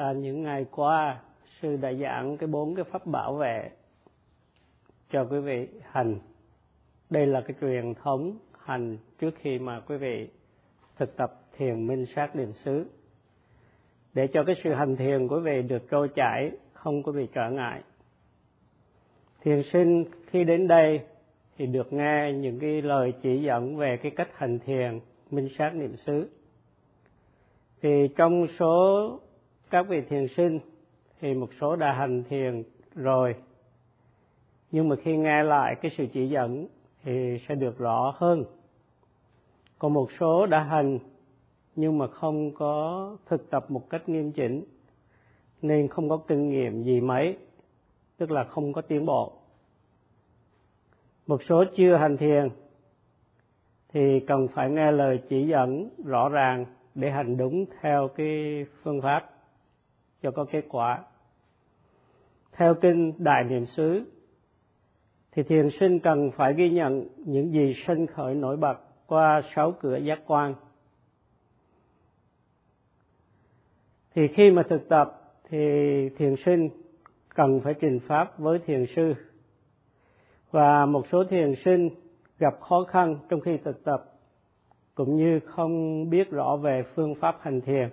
à, những ngày qua sư đã giảng cái bốn cái pháp bảo vệ cho quý vị hành. Đây là cái truyền thống hành trước khi mà quý vị thực tập thiền minh sát niệm xứ. Để cho cái sự hành thiền của quý vị được trôi chảy không có bị trở ngại. Thiền sinh khi đến đây thì được nghe những cái lời chỉ dẫn về cái cách hành thiền minh sát niệm xứ. Thì trong số các vị thiền sinh thì một số đã hành thiền rồi. Nhưng mà khi nghe lại cái sự chỉ dẫn thì sẽ được rõ hơn. Còn một số đã hành nhưng mà không có thực tập một cách nghiêm chỉnh, nên không có kinh nghiệm gì mấy, tức là không có tiến bộ. Một số chưa hành thiền thì cần phải nghe lời chỉ dẫn rõ ràng để hành đúng theo cái phương pháp cho có kết quả. Theo kinh đại niệm xứ, thì thiền sinh cần phải ghi nhận những gì sinh khởi nổi bật qua sáu cửa giác quan. Thì khi mà thực tập, thì thiền sinh cần phải trình pháp với thiền sư. Và một số thiền sinh gặp khó khăn trong khi thực tập, cũng như không biết rõ về phương pháp hành thiền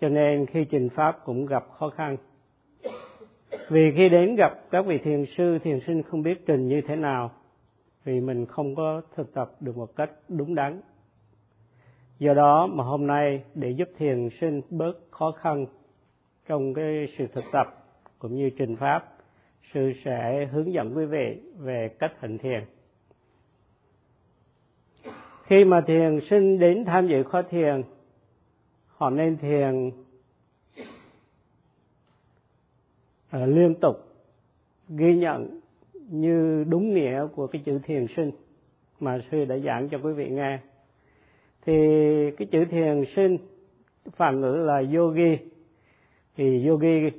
cho nên khi trình pháp cũng gặp khó khăn. Vì khi đến gặp các vị thiền sư, thiền sinh không biết trình như thế nào, vì mình không có thực tập được một cách đúng đắn. Do đó mà hôm nay để giúp thiền sinh bớt khó khăn trong cái sự thực tập cũng như trình pháp, sư sẽ hướng dẫn quý vị về cách hành thiền. Khi mà thiền sinh đến tham dự khóa thiền họ nên thiền uh, liên tục ghi nhận như đúng nghĩa của cái chữ thiền sinh mà sư đã giảng cho quý vị nghe. Thì cái chữ thiền sinh phản ngữ là yogi. Thì yogi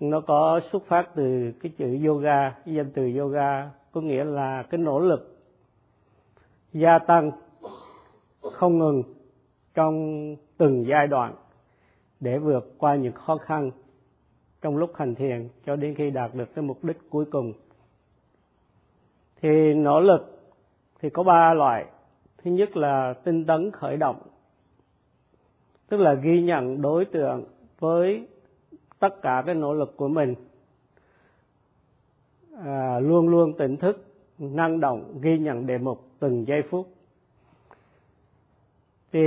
nó có xuất phát từ cái chữ yoga danh từ yoga có nghĩa là cái nỗ lực gia tăng không ngừng trong từng giai đoạn để vượt qua những khó khăn trong lúc hành thiền cho đến khi đạt được cái mục đích cuối cùng. Thì nỗ lực thì có ba loại. Thứ nhất là tinh tấn khởi động tức là ghi nhận đối tượng với tất cả cái nỗ lực của mình. À, luôn luôn tỉnh thức năng động ghi nhận đề mục từng giây phút thì,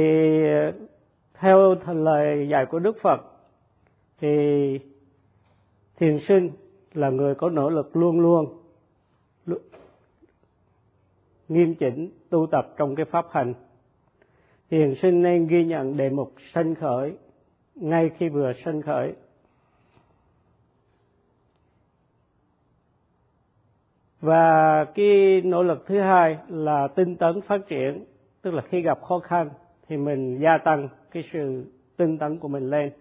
theo lời dạy của đức phật, thì thiền sinh là người có nỗ lực luôn luôn nghiêm chỉnh tu tập trong cái pháp hành. Thiền sinh nên ghi nhận đề mục sanh khởi ngay khi vừa sanh khởi. Và cái nỗ lực thứ hai là tinh tấn phát triển, tức là khi gặp khó khăn thì mình gia tăng cái sự tinh tấn của mình lên.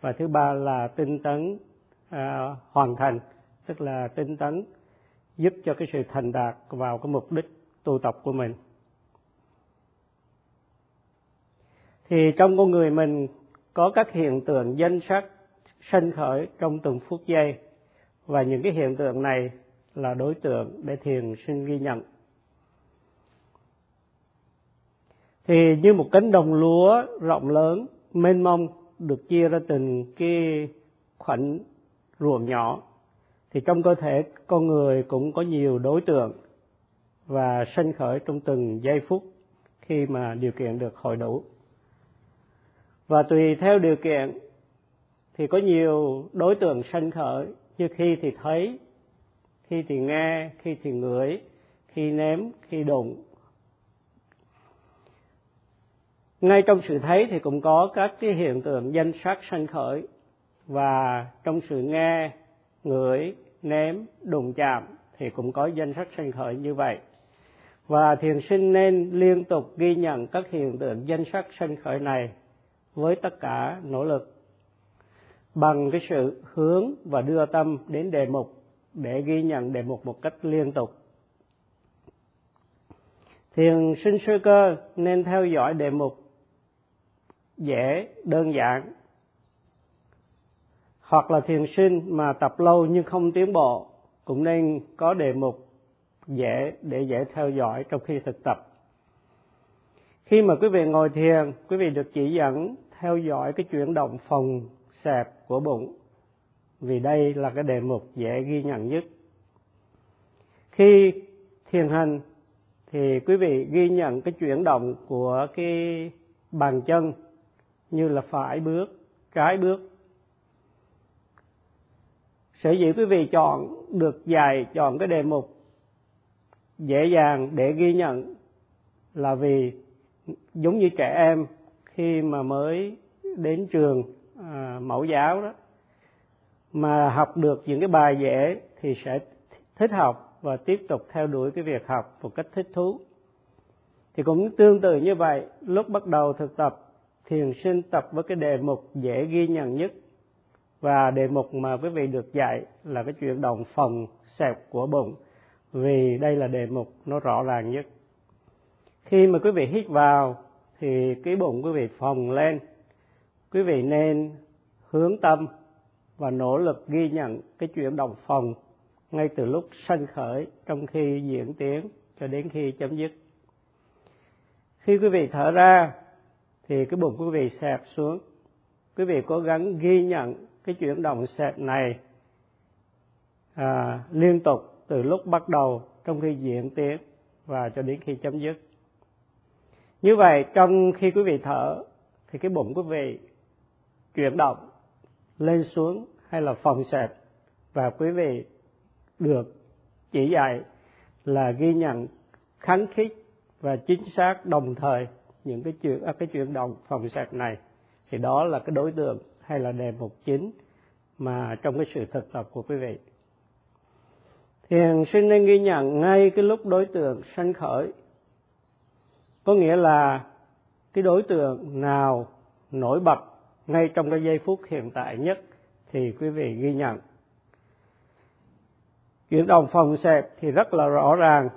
Và thứ ba là tinh tấn à, hoàn thành tức là tinh tấn giúp cho cái sự thành đạt vào cái mục đích tu tập của mình. Thì trong con người mình có các hiện tượng danh sắc sanh khởi trong từng phút giây. Và những cái hiện tượng này là đối tượng để thiền sinh ghi nhận. Thì như một cánh đồng lúa rộng lớn, mênh mông được chia ra từng cái khoảnh ruộng nhỏ, thì trong cơ thể con người cũng có nhiều đối tượng và sanh khởi trong từng giây phút khi mà điều kiện được hội đủ. Và tùy theo điều kiện, thì có nhiều đối tượng sanh khởi như khi thì thấy, khi thì nghe, khi thì ngửi, khi nếm, khi đụng. Ngay trong sự thấy thì cũng có các cái hiện tượng danh sắc sanh khởi và trong sự nghe, ngửi, nếm, đụng chạm thì cũng có danh sắc sanh khởi như vậy. Và thiền sinh nên liên tục ghi nhận các hiện tượng danh sắc sanh khởi này với tất cả nỗ lực bằng cái sự hướng và đưa tâm đến đề mục để ghi nhận đề mục một cách liên tục. Thiền sinh sơ cơ nên theo dõi đề mục dễ, đơn giản, hoặc là thiền sinh mà tập lâu nhưng không tiến bộ, cũng nên có đề mục dễ để dễ theo dõi trong khi thực tập. Khi mà quý vị ngồi thiền, quý vị được chỉ dẫn theo dõi cái chuyển động phòng xẹp của bụng, vì đây là cái đề mục dễ ghi nhận nhất. Khi thiền hành thì quý vị ghi nhận cái chuyển động của cái bàn chân như là phải bước trái bước. Sở dĩ quý vị chọn được dài chọn cái đề mục dễ dàng để ghi nhận là vì giống như trẻ em khi mà mới đến trường à, mẫu giáo đó mà học được những cái bài dễ thì sẽ thích học và tiếp tục theo đuổi cái việc học một cách thích thú. Thì cũng tương tự như vậy lúc bắt đầu thực tập thiền sinh tập với cái đề mục dễ ghi nhận nhất. Và đề mục mà quý vị được dạy là cái chuyển động phòng xẹp của bụng, vì đây là đề mục nó rõ ràng nhất. Khi mà quý vị hít vào thì cái bụng quý vị phồng lên. Quý vị nên hướng tâm và nỗ lực ghi nhận cái chuyển động phòng ngay từ lúc sanh khởi, trong khi diễn tiến cho đến khi chấm dứt. Khi quý vị thở ra thì cái bụng quý vị xẹp xuống. Quý vị cố gắng ghi nhận cái chuyển động xẹp này à, liên tục từ lúc bắt đầu trong khi diễn tiến và cho đến khi chấm dứt. Như vậy trong khi quý vị thở thì cái bụng quý vị chuyển động lên xuống hay là phòng xẹp. Và quý vị được chỉ dạy là ghi nhận kháng khích và chính xác đồng thời những cái chuyện à, cái chuyển động phòng xẹp này thì đó là cái đối tượng hay là đề mục chính mà trong cái sự thực tập của quý vị. Thiền sinh nên ghi nhận ngay cái lúc đối tượng sanh khởi. Có nghĩa là cái đối tượng nào nổi bật ngay trong cái giây phút hiện tại nhất thì quý vị ghi nhận. Chuyển động phòng xẹp thì rất là rõ ràng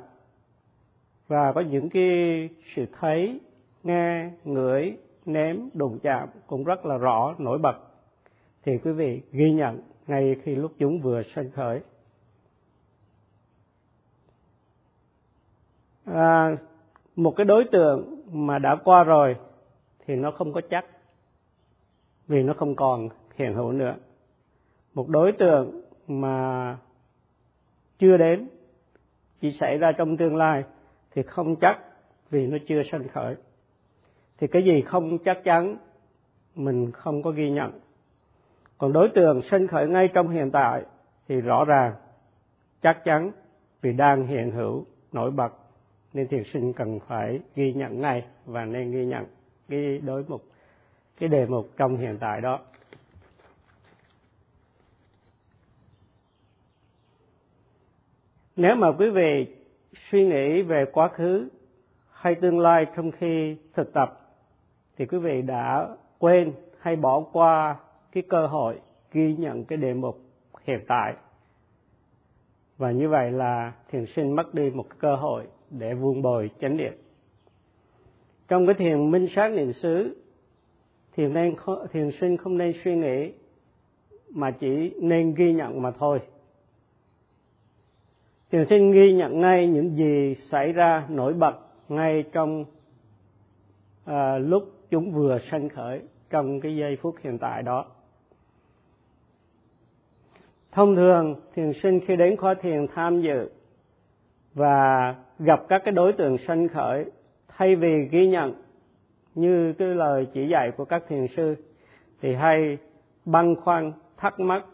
và có những cái sự thấy nghe ngửi nếm đụng chạm cũng rất là rõ nổi bật. Thì quý vị ghi nhận ngay khi lúc chúng vừa sanh khởi. À, một cái đối tượng mà đã qua rồi thì nó không có chắc vì nó không còn hiện hữu nữa. Một đối tượng mà chưa đến chỉ xảy ra trong tương lai thì không chắc vì nó chưa sanh khởi thì cái gì không chắc chắn, mình không có ghi nhận. Còn đối tượng sinh khởi ngay trong hiện tại thì rõ ràng, chắc chắn vì đang hiện hữu, nổi bật, nên thiền sinh cần phải ghi nhận ngay và nên ghi nhận cái đối mục, cái đề mục trong hiện tại đó. Nếu mà quý vị suy nghĩ về quá khứ hay tương lai trong khi thực tập thì quý vị đã quên hay bỏ qua cái cơ hội ghi nhận cái đề mục hiện tại. Và như vậy là thiền sinh mất đi một cơ hội để vuông bồi chánh niệm. Trong cái thiền minh sát niệm xứ thiền nên thiền sinh không nên suy nghĩ mà chỉ nên ghi nhận mà thôi. Thiền sinh ghi nhận ngay những gì xảy ra nổi bật ngay trong à, lúc chúng vừa sanh khởi trong cái giây phút hiện tại đó. Thông thường, thiền sinh khi đến khóa thiền tham dự và gặp các cái đối tượng sanh khởi thay vì ghi nhận như cái lời chỉ dạy của các thiền sư, thì hay băn khoăn, thắc mắc,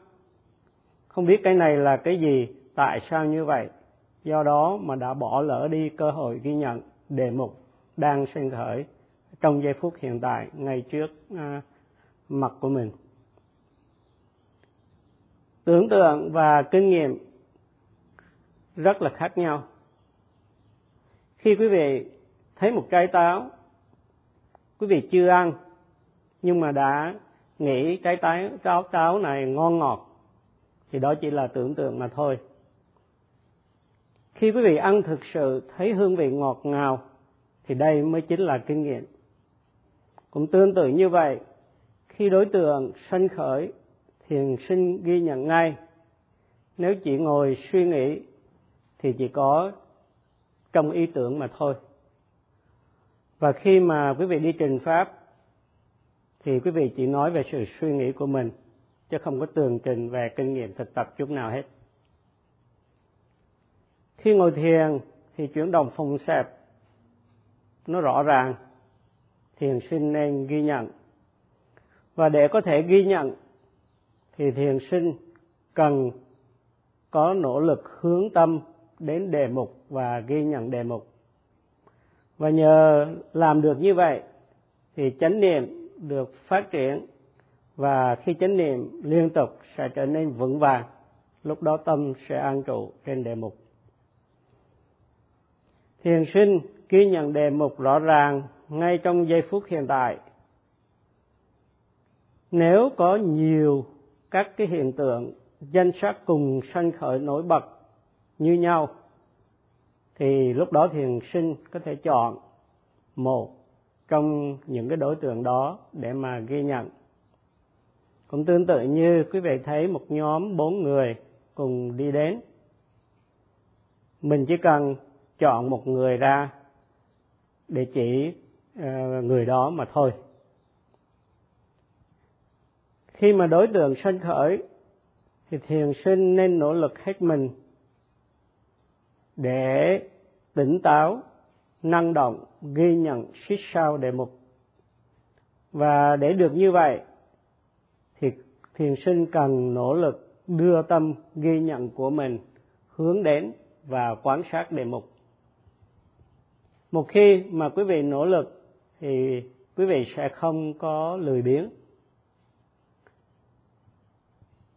không biết cái này là cái gì? Tại sao như vậy? Do đó mà đã bỏ lỡ đi cơ hội ghi nhận đề mục đang sinh khởi trong giây phút hiện tại ngay trước à, mặt của mình. Tưởng tượng và kinh nghiệm rất là khác nhau. Khi quý vị thấy một trái táo quý vị chưa ăn nhưng mà đã nghĩ trái táo táo táo này ngon ngọt thì đó chỉ là tưởng tượng mà thôi. Khi quý vị ăn thực sự thấy hương vị ngọt ngào thì đây mới chính là kinh nghiệm cũng tương tự như vậy, khi đối tượng sanh khởi thiền sinh ghi nhận ngay. Nếu chỉ ngồi suy nghĩ thì chỉ có trong ý tưởng mà thôi. Và khi mà quý vị đi trình pháp thì quý vị chỉ nói về sự suy nghĩ của mình, chứ không có tường trình về kinh nghiệm thực tập chút nào hết. Khi ngồi thiền thì chuyển động phòng xẹp, nó rõ ràng thiền sinh nên ghi nhận. Và để có thể ghi nhận, thì thiền sinh cần có nỗ lực hướng tâm đến đề mục và ghi nhận đề mục. Và nhờ làm được như vậy, thì chánh niệm được phát triển và khi chánh niệm liên tục sẽ trở nên vững vàng. Lúc đó tâm sẽ an trụ trên đề mục. Thiền sinh ghi nhận đề mục rõ ràng ngay trong giây phút hiện tại. Nếu có nhiều các cái hiện tượng danh sắc cùng sanh khởi nổi bật như nhau, thì lúc đó thiền sinh có thể chọn một trong những cái đối tượng đó để mà ghi nhận. Cũng tương tự như quý vị thấy một nhóm bốn người cùng đi đến. Mình chỉ cần chọn một người ra để chỉ Ờ, người đó mà thôi. Khi mà đối tượng sanh khởi, thì thiền sinh nên nỗ lực hết mình để tỉnh táo, năng động, ghi nhận xích sao đề mục. Và để được như vậy, thì thiền sinh cần nỗ lực đưa tâm ghi nhận của mình hướng đến và quan sát đề mục. Một khi mà quý vị nỗ lực thì quý vị sẽ không có lười biếng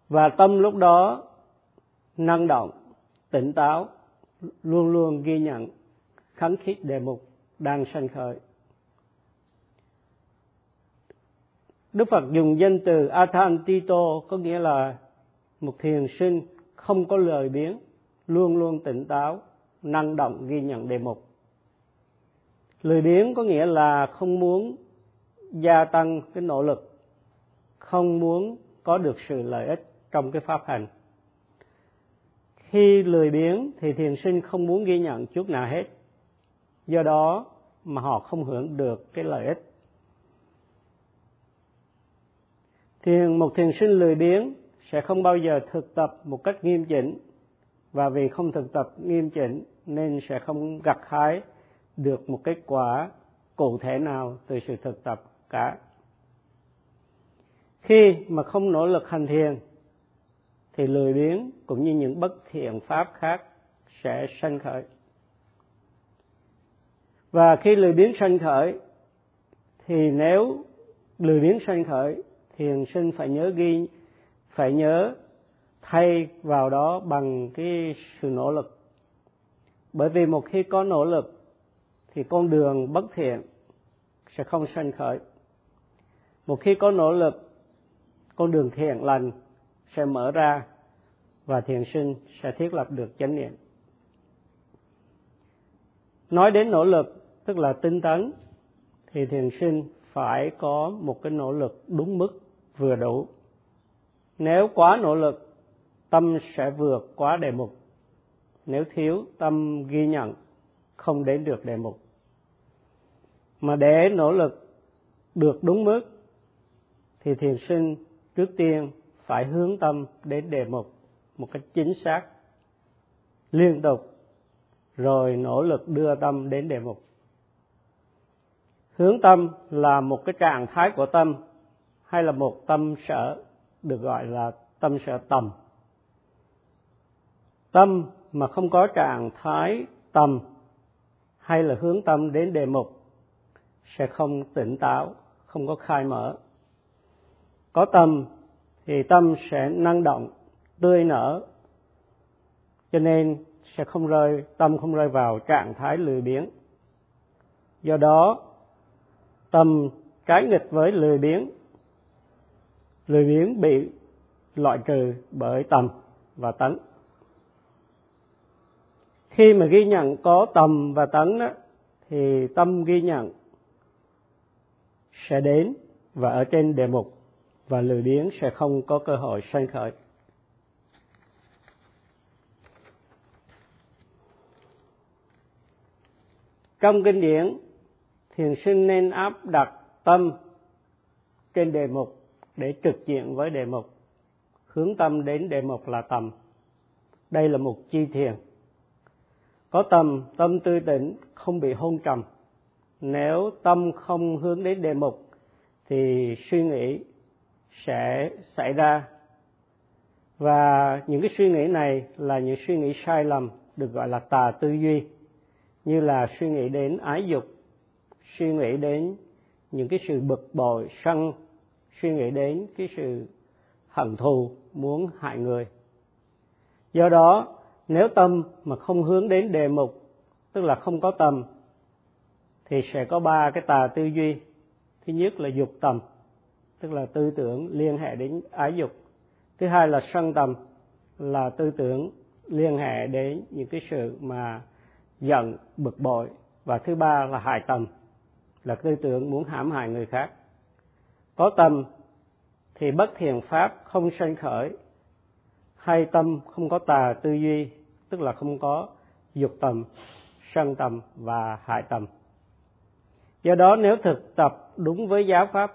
và tâm lúc đó năng động tỉnh táo luôn luôn ghi nhận khánh khích đề mục đang sanh khởi Đức Phật dùng danh từ Athantito có nghĩa là một thiền sinh không có lời biến, luôn luôn tỉnh táo, năng động ghi nhận đề mục. Lười biếng có nghĩa là không muốn gia tăng cái nỗ lực, không muốn có được sự lợi ích trong cái pháp hành. Khi lười biếng thì thiền sinh không muốn ghi nhận chút nào hết. Do đó mà họ không hưởng được cái lợi ích. Thiền một thiền sinh lười biếng sẽ không bao giờ thực tập một cách nghiêm chỉnh và vì không thực tập nghiêm chỉnh nên sẽ không gặt hái được một kết quả cụ thể nào từ sự thực tập cả. Khi mà không nỗ lực hành thiền, thì lười biếng cũng như những bất thiện pháp khác sẽ sanh khởi. Và khi lười biếng sanh khởi, thì nếu lười biếng sanh khởi, thiền sinh phải nhớ ghi, phải nhớ thay vào đó bằng cái sự nỗ lực bởi vì một khi có nỗ lực thì con đường bất thiện sẽ không sanh khởi. Một khi có nỗ lực, con đường thiện lành sẽ mở ra và thiền sinh sẽ thiết lập được chánh niệm. Nói đến nỗ lực, tức là tinh tấn, thì thiền sinh phải có một cái nỗ lực đúng mức vừa đủ. Nếu quá nỗ lực, tâm sẽ vượt quá đề mục. Nếu thiếu, tâm ghi nhận không đến được đề mục mà để nỗ lực được đúng mức, thì thiền sinh trước tiên phải hướng tâm đến đề mục một cách chính xác, liên tục, rồi nỗ lực đưa tâm đến đề mục. Hướng tâm là một cái trạng thái của tâm, hay là một tâm sở, được gọi là tâm sở tầm. Tâm mà không có trạng thái tầm, hay là hướng tâm đến đề mục sẽ không tỉnh táo không có khai mở. Có tâm thì tâm sẽ năng động tươi nở cho nên sẽ không rơi tâm không rơi vào trạng thái lười biếng. Do đó tâm trái nghịch với lười biếng. Lười biếng bị loại trừ bởi tầm và tấn khi mà ghi nhận có tầm và tấn đó, thì tâm ghi nhận sẽ đến và ở trên đề mục, và lười biếng sẽ không có cơ hội sanh khởi. Trong kinh điển, thiền sinh nên áp đặt tâm trên đề mục để trực diện với đề mục. Hướng tâm đến đề mục là tầm. Đây là một chi thiền. Có tầm, tâm tư tỉnh không bị hôn trầm nếu tâm không hướng đến đề mục thì suy nghĩ sẽ xảy ra. Và những cái suy nghĩ này là những suy nghĩ sai lầm được gọi là tà tư duy, như là suy nghĩ đến ái dục, suy nghĩ đến những cái sự bực bội, sân, suy nghĩ đến cái sự hận thù, muốn hại người. Do đó, nếu tâm mà không hướng đến đề mục tức là không có tầm thì sẽ có ba cái tà tư duy. Thứ nhất là dục tầm, tức là tư tưởng liên hệ đến ái dục. Thứ hai là sân tầm, là tư tưởng liên hệ đến những cái sự mà giận, bực bội. Và thứ ba là hại tầm, là tư tưởng muốn hãm hại người khác. Có tâm thì bất thiện pháp không sanh khởi, hay tâm không có tà tư duy, tức là không có dục tầm, sân tầm và hại tầm do đó nếu thực tập đúng với giáo pháp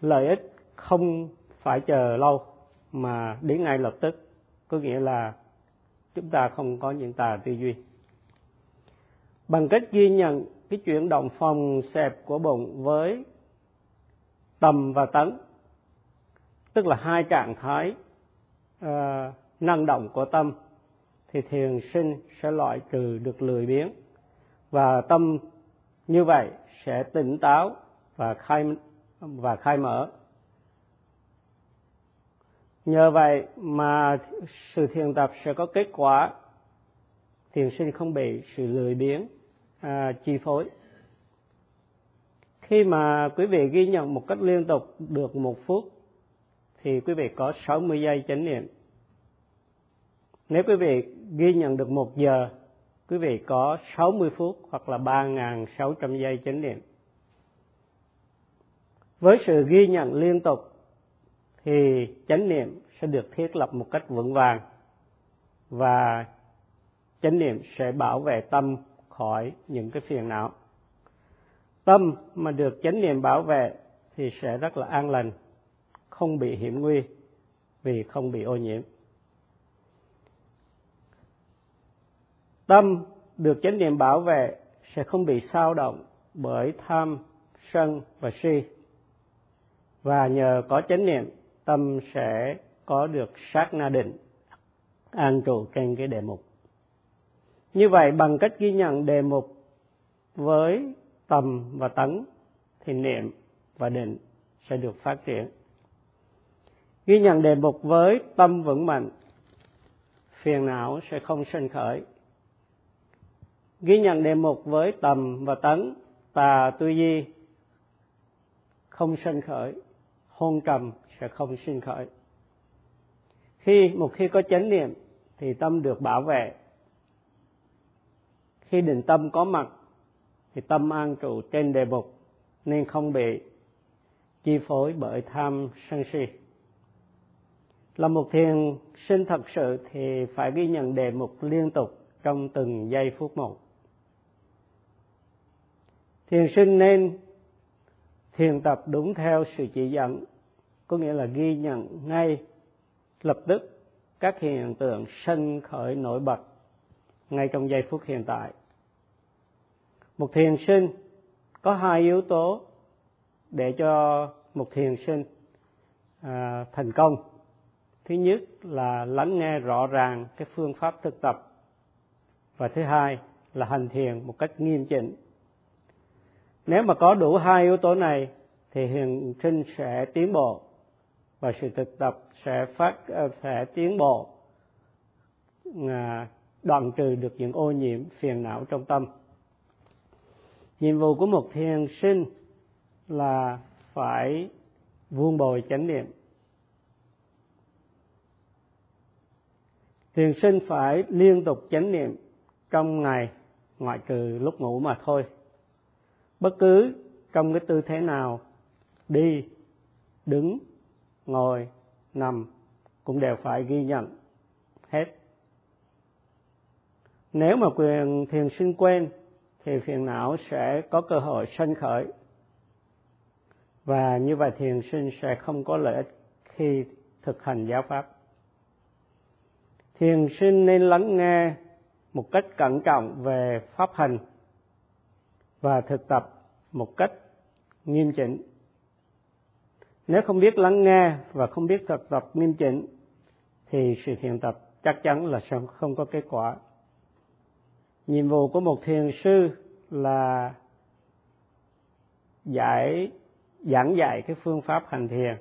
lợi ích không phải chờ lâu mà đến ngay lập tức có nghĩa là chúng ta không có những tà tư duy. Bằng cách ghi nhận cái chuyển động phòng xẹp của bụng với tầm và tấn tức là hai trạng thái uh, năng động của tâm thì thiền sinh sẽ loại trừ được lười biếng và tâm như vậy sẽ tỉnh táo và khai và khai mở. Nhờ vậy mà sự thiền tập sẽ có kết quả. Thiền sinh không bị sự lười biếng à, chi phối. Khi mà quý vị ghi nhận một cách liên tục được một phút thì quý vị có 60 giây chánh niệm. Nếu quý vị ghi nhận được một giờ quý vị có 60 phút hoặc là 3.600 giây chánh niệm. Với sự ghi nhận liên tục thì chánh niệm sẽ được thiết lập một cách vững vàng và chánh niệm sẽ bảo vệ tâm khỏi những cái phiền não. Tâm mà được chánh niệm bảo vệ thì sẽ rất là an lành, không bị hiểm nguy vì không bị ô nhiễm. Tâm được chánh niệm bảo vệ sẽ không bị sao động bởi tham, sân và si. Và nhờ có chánh niệm, tâm sẽ có được sát na định. An trụ trên cái đề mục. Như vậy, bằng cách ghi nhận đề mục với tâm và tấn, thì niệm và định sẽ được phát triển. Ghi nhận đề mục với tâm vững mạnh, phiền não sẽ không sinh khởi ghi nhận đề mục với tầm và tấn tà tư duy không sinh khởi, hôn trầm sẽ không sinh khởi. Khi một khi có chánh niệm thì tâm được bảo vệ. Khi định tâm có mặt thì tâm an trụ trên đề mục nên không bị chi phối bởi tham sân si. Là một thiền sinh thật sự thì phải ghi nhận đề mục liên tục trong từng giây phút một thiền sinh nên thiền tập đúng theo sự chỉ dẫn có nghĩa là ghi nhận ngay lập tức các hiện tượng sân khởi nổi bật ngay trong giây phút hiện tại. Một thiền sinh có hai yếu tố để cho một thiền sinh à, thành công. Thứ nhất là lắng nghe rõ ràng cái phương pháp thực tập và thứ hai là hành thiền một cách nghiêm chỉnh nếu mà có đủ hai yếu tố này, thì hiền sinh sẽ tiến bộ và sự thực tập sẽ phát ờ, sẽ tiến bộ. Đoạn trừ được những ô nhiễm phiền não trong tâm. Nhiệm vụ của một thiền sinh là phải vuông bồi chánh niệm. Thiền sinh phải liên tục chánh niệm trong ngày, ngoại trừ lúc ngủ mà thôi bất cứ trong cái tư thế nào, đi, đứng, ngồi, nằm cũng đều phải ghi nhận hết. Nếu mà quyền thiền sinh quên thì phiền não sẽ có cơ hội sanh khởi. Và như vậy thiền sinh sẽ không có lợi ích khi thực hành giáo pháp. Thiền sinh nên lắng nghe một cách cẩn trọng về pháp hành và thực tập một cách nghiêm chỉnh. Nếu không biết lắng nghe và không biết thực tập nghiêm chỉnh, thì sự thiền tập chắc chắn là sẽ không có kết quả. Nhiệm vụ của một thiền sư là giải, giảng dạy cái phương pháp hành thiền.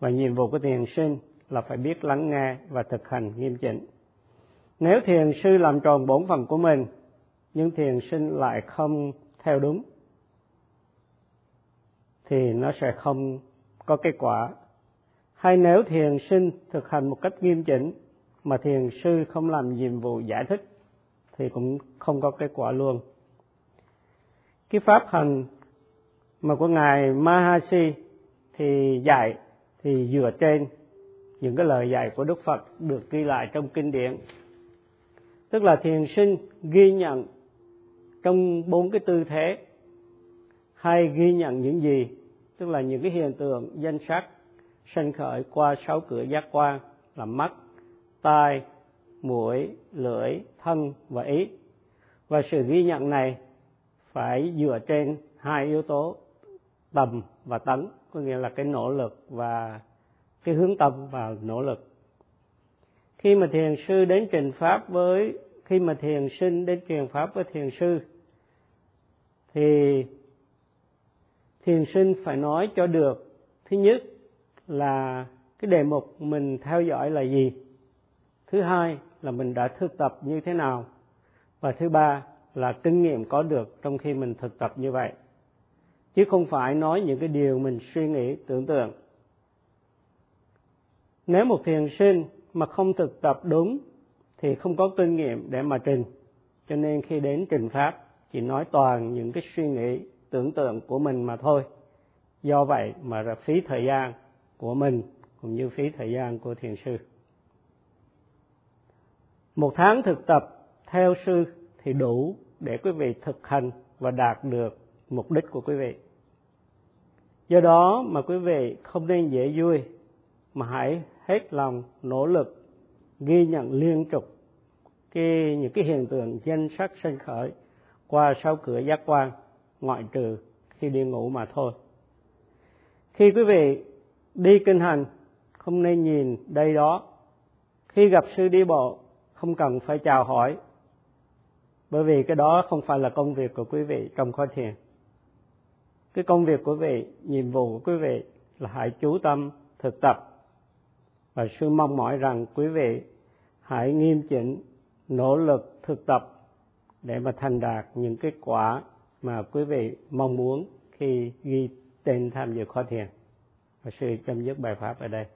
Và nhiệm vụ của thiền sinh là phải biết lắng nghe và thực hành nghiêm chỉnh. Nếu thiền sư làm tròn bổn phận của mình nhưng thiền sinh lại không theo đúng, thì nó sẽ không có kết quả. Hay nếu thiền sinh thực hành một cách nghiêm chỉnh mà thiền sư không làm nhiệm vụ giải thích, thì cũng không có kết quả luôn. Cái pháp hành mà của ngài Mahasi thì dạy, thì dựa trên những cái lời dạy của Đức Phật được ghi lại trong kinh điển. Tức là thiền sinh ghi nhận trong bốn cái tư thế hay ghi nhận những gì? Tức là những cái hiện tượng danh sắc sanh khởi qua sáu cửa giác quan là mắt, tai, mũi, lưỡi, thân và ý. Và sự ghi nhận này phải dựa trên hai yếu tố tầm và tấn, có nghĩa là cái nỗ lực và cái hướng tâm và nỗ lực. Khi mà thiền sư đến trình pháp với, khi mà thiền sinh đến truyền pháp với thiền sư thì thiền sinh phải nói cho được. Thứ nhất là cái đề mục mình theo dõi là gì? Thứ hai là mình đã thực tập như thế nào? Và thứ ba là kinh nghiệm có được trong khi mình thực tập như vậy. Chứ không phải nói những cái điều mình suy nghĩ, tưởng tượng. Nếu một thiền sinh mà không thực tập đúng thì không có kinh nghiệm để mà trình. Cho nên khi đến trình pháp chỉ nói toàn những cái suy nghĩ, tưởng tượng của mình mà thôi. Do vậy mà là phí thời gian của mình cũng như phí thời gian của thiền sư. Một tháng thực tập theo sư thì đủ để quý vị thực hành và đạt được mục đích của quý vị. Do đó mà quý vị không nên dễ vui, mà hãy hết lòng nỗ lực ghi nhận liên tục cái, những cái hiện tượng danh sắc sinh khởi qua sáu cửa giác quan, ngoại trừ khi đi ngủ mà thôi. Khi quý vị đi kinh hành, không nên nhìn đây đó. Khi gặp sư đi bộ, không cần phải chào hỏi, bởi vì cái đó không phải là công việc của quý vị trong khóa thiền. Cái công việc của quý vị, nhiệm vụ của quý vị là hãy chú tâm thực tập. Và sư mong mỏi rằng quý vị hãy nghiêm chỉnh, nỗ lực thực tập để mà thành đạt những kết quả mà quý vị mong muốn khi ghi tên tham dự khóa thiền. Và sư chấm dứt bài pháp ở đây.